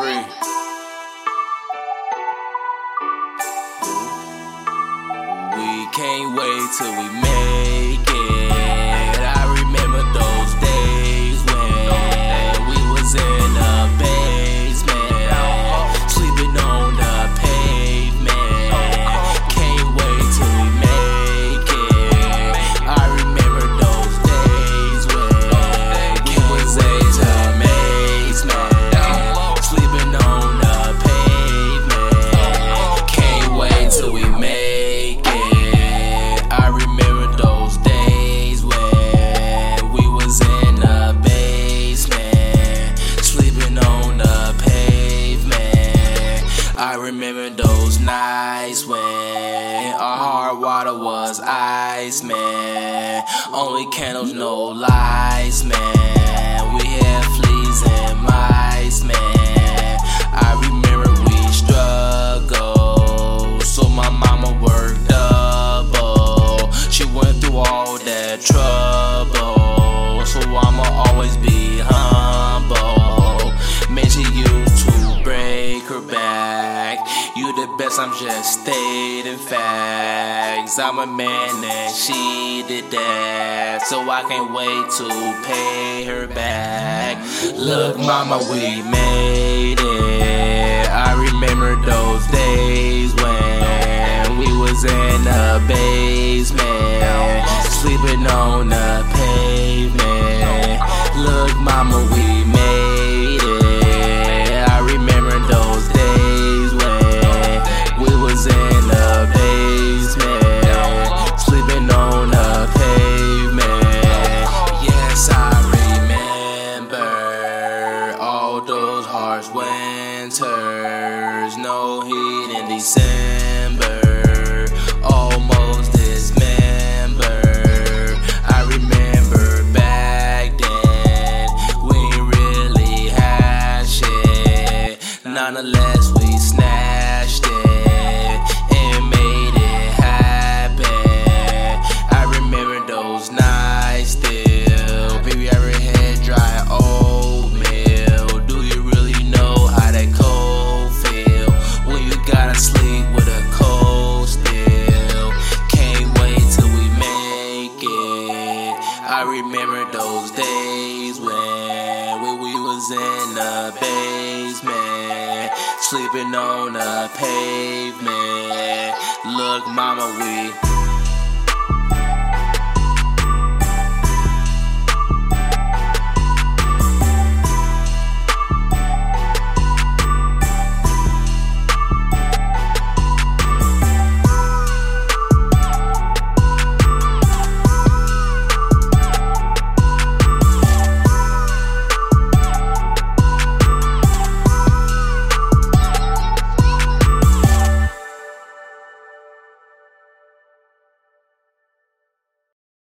three. We can't wait till we make I remember those nights when our hard water was ice, man. Only candles, no lights, man. We had fleas and mice, man. I'm just stating facts. I'm a man and she did that, so I can't wait to pay her back. Look, mama, we made it. I remember those days when we was in the basement, sleeping on the pavement. Look, mama, we those harsh winters, no heat in December, almost dismember. I remember back then we really had shit. Nonetheless, I remember those days when we, we was in the basement, sleeping on the pavement. Look, mama, we